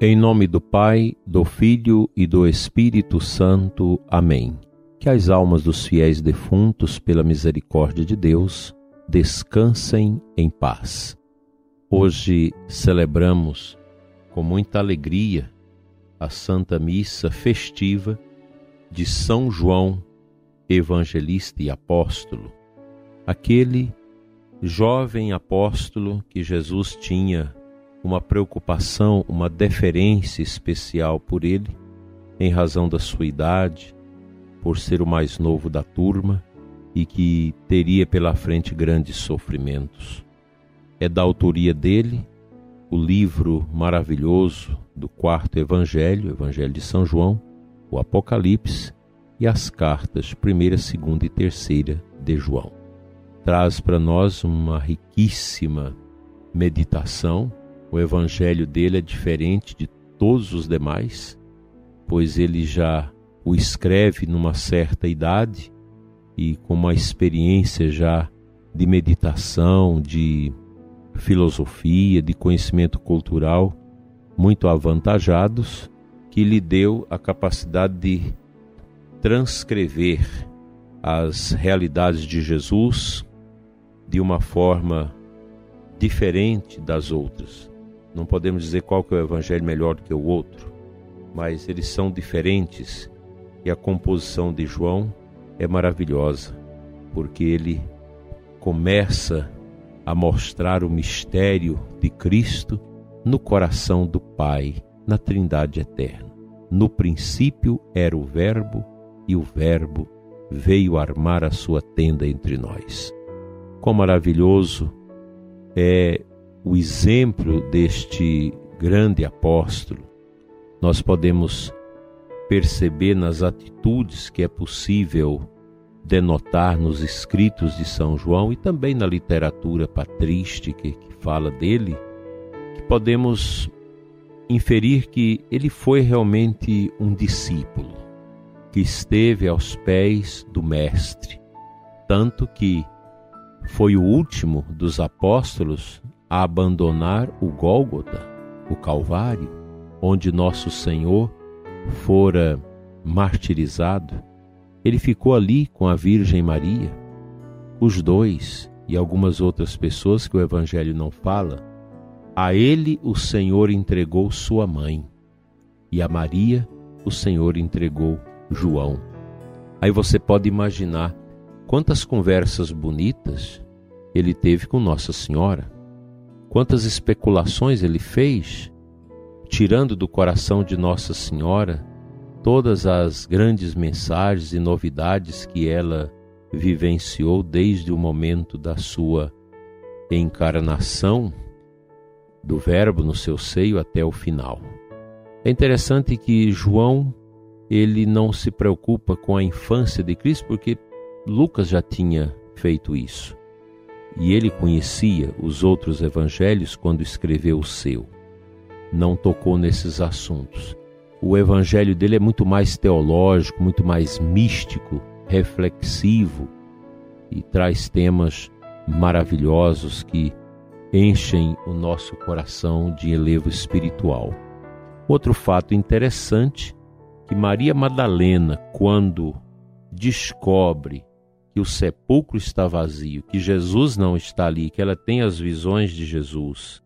Em nome do Pai, do Filho e do Espírito Santo. Amém. Que as almas dos fiéis defuntos, pela misericórdia de Deus, descansem em paz. Hoje celebramos com muita alegria a Santa Missa festiva de São João, evangelista e apóstolo, aquele jovem apóstolo que Jesus tinha uma preocupação, uma deferência especial por ele, em razão da sua idade, por ser o mais novo da turma e que teria pela frente grandes sofrimentos. É da autoria dele o livro maravilhoso do quarto Evangelho, Evangelho de São João, o Apocalipse e as cartas, primeira, segunda e terceira de João. Traz para nós uma riquíssima meditação o evangelho dele é diferente de todos os demais, pois ele já o escreve numa certa idade e com uma experiência já de meditação, de filosofia, de conhecimento cultural muito avantajados, que lhe deu a capacidade de transcrever as realidades de Jesus de uma forma diferente das outras. Não podemos dizer qual que é o evangelho melhor do que o outro, mas eles são diferentes e a composição de João é maravilhosa, porque ele começa a mostrar o mistério de Cristo no coração do Pai, na Trindade eterna. No princípio era o Verbo, e o Verbo veio armar a sua tenda entre nós. Quão maravilhoso é o exemplo deste grande apóstolo, nós podemos perceber nas atitudes que é possível denotar nos escritos de São João e também na literatura patrística que fala dele, que podemos inferir que ele foi realmente um discípulo que esteve aos pés do Mestre, tanto que foi o último dos apóstolos a abandonar o Gólgota, o Calvário, onde nosso Senhor fora martirizado, ele ficou ali com a Virgem Maria. Os dois e algumas outras pessoas que o Evangelho não fala, a ele o Senhor entregou sua mãe e a Maria o Senhor entregou João. Aí você pode imaginar quantas conversas bonitas ele teve com Nossa Senhora Quantas especulações ele fez, tirando do coração de Nossa Senhora todas as grandes mensagens e novidades que ela vivenciou desde o momento da sua encarnação do Verbo no seu seio até o final. É interessante que João ele não se preocupa com a infância de Cristo porque Lucas já tinha feito isso e ele conhecia os outros evangelhos quando escreveu o seu. Não tocou nesses assuntos. O evangelho dele é muito mais teológico, muito mais místico, reflexivo e traz temas maravilhosos que enchem o nosso coração de elevo espiritual. Outro fato interessante que Maria Madalena, quando descobre que o sepulcro está vazio, que Jesus não está ali, que ela tem as visões de Jesus.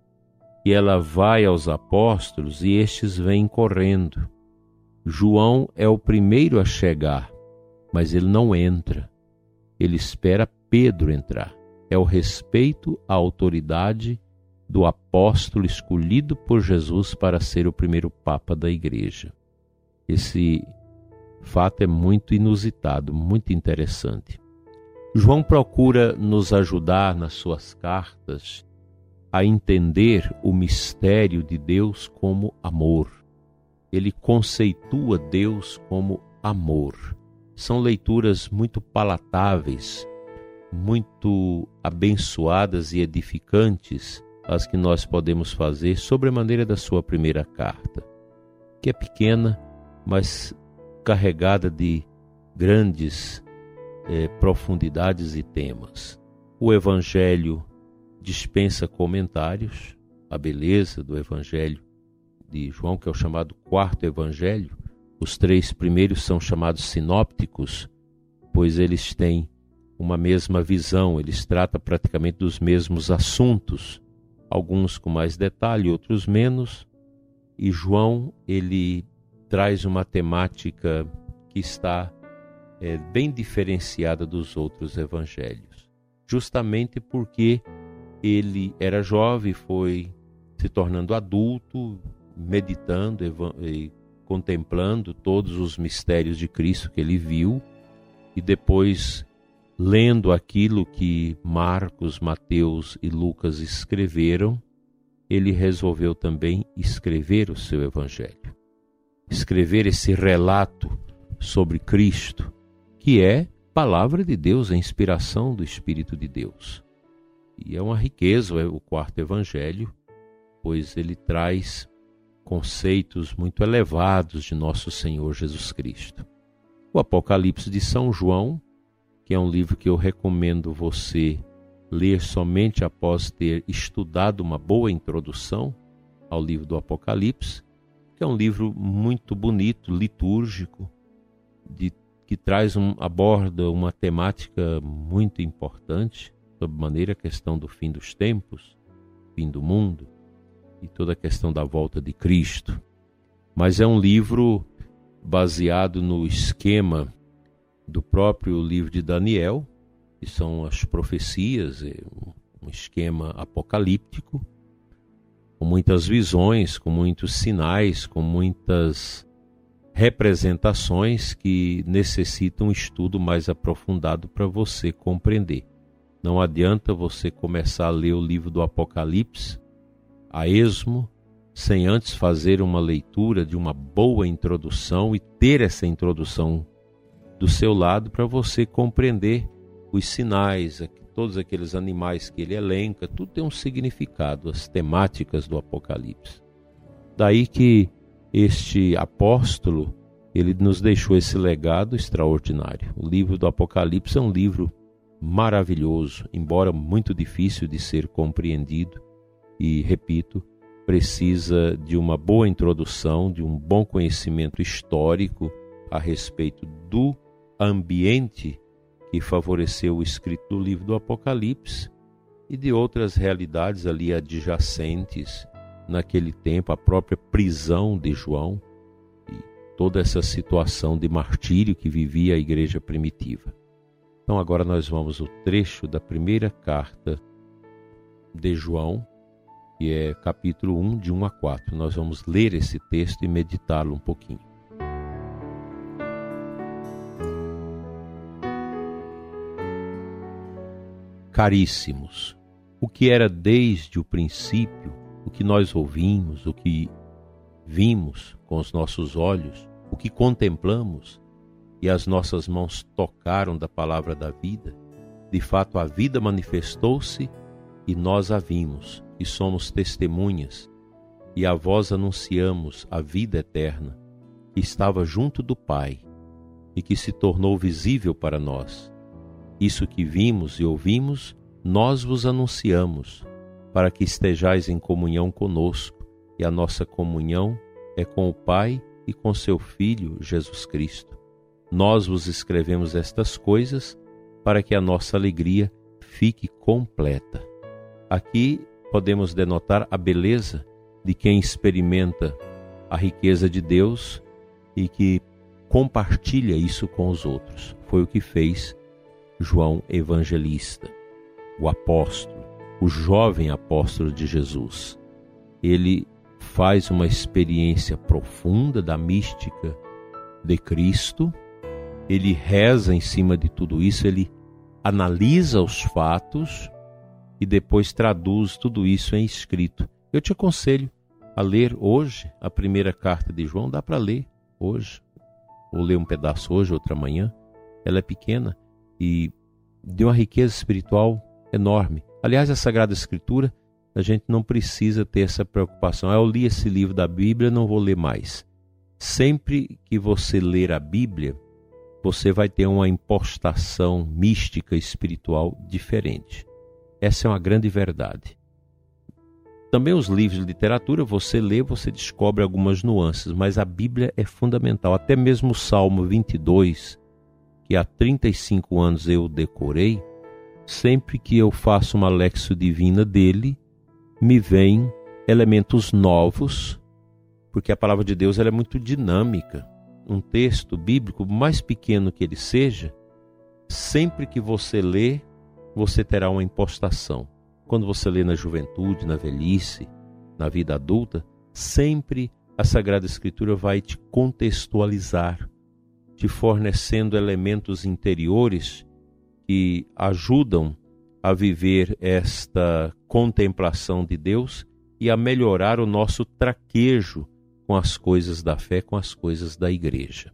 E ela vai aos apóstolos e estes vêm correndo. João é o primeiro a chegar, mas ele não entra. Ele espera Pedro entrar. É o respeito à autoridade do apóstolo escolhido por Jesus para ser o primeiro papa da igreja. Esse fato é muito inusitado, muito interessante. João procura nos ajudar nas suas cartas a entender o mistério de Deus como amor. Ele conceitua Deus como amor. São leituras muito palatáveis, muito abençoadas e edificantes as que nós podemos fazer sobre a maneira da sua primeira carta, que é pequena, mas carregada de grandes é, profundidades e temas. O Evangelho dispensa comentários, a beleza do Evangelho de João, que é o chamado quarto evangelho. Os três primeiros são chamados sinópticos, pois eles têm uma mesma visão, eles tratam praticamente dos mesmos assuntos, alguns com mais detalhe, outros menos. E João, ele traz uma temática que está é, bem diferenciada dos outros evangelhos, justamente porque ele era jovem, foi se tornando adulto, meditando e contemplando todos os mistérios de Cristo que ele viu, e depois lendo aquilo que Marcos, Mateus e Lucas escreveram, ele resolveu também escrever o seu evangelho. Escrever esse relato sobre Cristo, que é palavra de Deus, a inspiração do Espírito de Deus. E é uma riqueza é o quarto evangelho, pois ele traz conceitos muito elevados de nosso Senhor Jesus Cristo. O Apocalipse de São João, que é um livro que eu recomendo você ler somente após ter estudado uma boa introdução ao livro do Apocalipse, que é um livro muito bonito, litúrgico, de que traz um, aborda uma temática muito importante, sobre maneira a questão do fim dos tempos, fim do mundo e toda a questão da volta de Cristo. Mas é um livro baseado no esquema do próprio livro de Daniel, que são as profecias, é um esquema apocalíptico, com muitas visões, com muitos sinais, com muitas representações que necessitam um estudo mais aprofundado para você compreender. Não adianta você começar a ler o livro do Apocalipse a esmo, sem antes fazer uma leitura de uma boa introdução e ter essa introdução do seu lado para você compreender os sinais, todos aqueles animais que ele elenca, tudo tem um significado, as temáticas do Apocalipse. Daí que este apóstolo, ele nos deixou esse legado extraordinário. O livro do Apocalipse é um livro maravilhoso, embora muito difícil de ser compreendido, e repito, precisa de uma boa introdução, de um bom conhecimento histórico a respeito do ambiente que favoreceu o escrito do livro do Apocalipse e de outras realidades ali adjacentes naquele tempo, a própria prisão de João e toda essa situação de martírio que vivia a igreja primitiva. Então, agora nós vamos ao trecho da primeira carta de João, que é capítulo 1, de 1 a 4. Nós vamos ler esse texto e meditá-lo um pouquinho. Caríssimos, o que era desde o princípio o que nós ouvimos, o que vimos com os nossos olhos, o que contemplamos e as nossas mãos tocaram da palavra da vida, de fato a vida manifestou-se e nós a vimos e somos testemunhas, e a vós anunciamos a vida eterna, que estava junto do Pai e que se tornou visível para nós. Isso que vimos e ouvimos, nós vos anunciamos para que estejais em comunhão conosco, e a nossa comunhão é com o Pai e com seu Filho Jesus Cristo. Nós vos escrevemos estas coisas para que a nossa alegria fique completa. Aqui podemos denotar a beleza de quem experimenta a riqueza de Deus e que compartilha isso com os outros. Foi o que fez João Evangelista, o apóstolo o jovem apóstolo de Jesus. Ele faz uma experiência profunda da mística de Cristo, ele reza em cima de tudo isso, ele analisa os fatos e depois traduz tudo isso em escrito. Eu te aconselho a ler hoje a primeira carta de João, dá para ler hoje, ou ler um pedaço hoje, outra manhã. Ela é pequena e de uma riqueza espiritual enorme. Aliás, a Sagrada Escritura, a gente não precisa ter essa preocupação. Ah, eu li esse livro da Bíblia, não vou ler mais. Sempre que você ler a Bíblia, você vai ter uma impostação mística espiritual diferente. Essa é uma grande verdade. Também os livros de literatura, você lê, você descobre algumas nuances, mas a Bíblia é fundamental. Até mesmo o Salmo 22, que há 35 anos eu decorei, sempre que eu faço uma lexo divina dele, me vêm elementos novos, porque a palavra de Deus é muito dinâmica. Um texto bíblico, mais pequeno que ele seja, sempre que você lê, você terá uma impostação. Quando você lê na juventude, na velhice, na vida adulta, sempre a Sagrada Escritura vai te contextualizar, te fornecendo elementos interiores que ajudam a viver esta contemplação de Deus e a melhorar o nosso traquejo com as coisas da fé, com as coisas da igreja.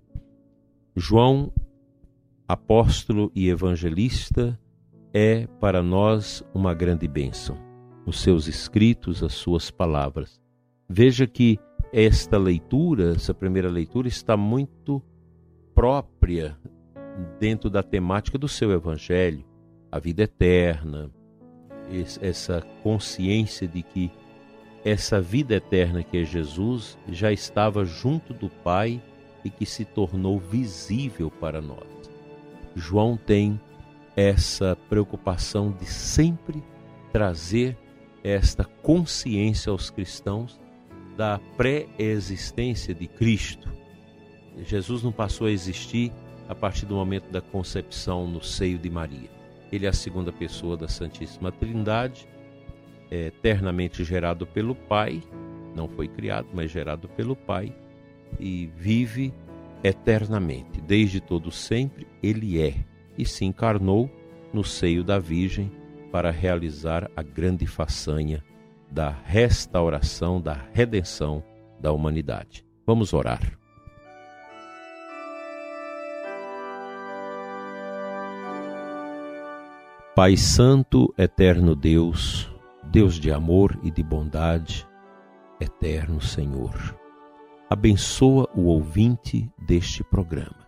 João, apóstolo e evangelista, é para nós uma grande bênção. Os seus escritos, as suas palavras. Veja que esta leitura, essa primeira leitura, está muito própria dentro da temática do seu evangelho, a vida eterna, essa consciência de que essa vida eterna que é Jesus já estava junto do Pai e que se tornou visível para nós. João tem essa preocupação de sempre trazer esta consciência aos cristãos da pré-existência de Cristo. Jesus não passou a existir a partir do momento da concepção no seio de Maria. Ele é a segunda pessoa da Santíssima Trindade, é eternamente gerado pelo Pai, não foi criado, mas gerado pelo Pai, e vive eternamente. Desde todo sempre, ele é e se encarnou no seio da Virgem para realizar a grande façanha da restauração, da redenção da humanidade. Vamos orar. Pai Santo, eterno Deus, Deus de amor e de bondade, eterno Senhor, abençoa o ouvinte deste programa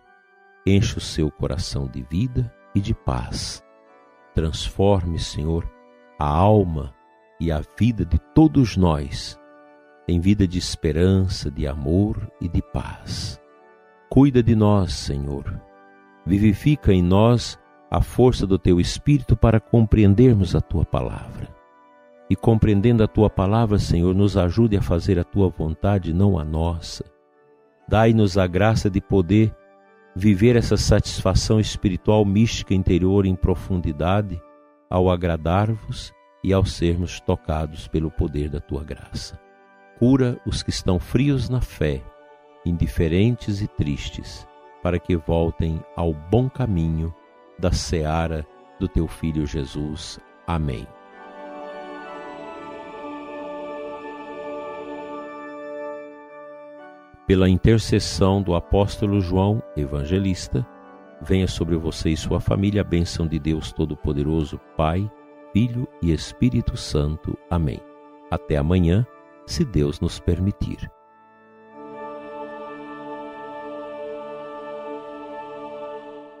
enche o seu coração de vida e de paz. Transforme, Senhor, a alma e a vida de todos nós em vida de esperança, de amor e de paz. Cuida de nós, Senhor. Vivifica em nós a força do teu espírito para compreendermos a tua palavra. E compreendendo a tua palavra, Senhor, nos ajude a fazer a tua vontade, não a nossa. Dai-nos a graça de poder viver essa satisfação espiritual mística interior em profundidade ao agradar-vos e ao sermos tocados pelo poder da tua graça. Cura os que estão frios na fé, indiferentes e tristes, para que voltem ao bom caminho da seara do teu filho Jesus. Amém. pela intercessão do apóstolo João, evangelista, venha sobre você e sua família a bênção de Deus Todo-Poderoso, Pai, Filho e Espírito Santo. Amém. Até amanhã, se Deus nos permitir.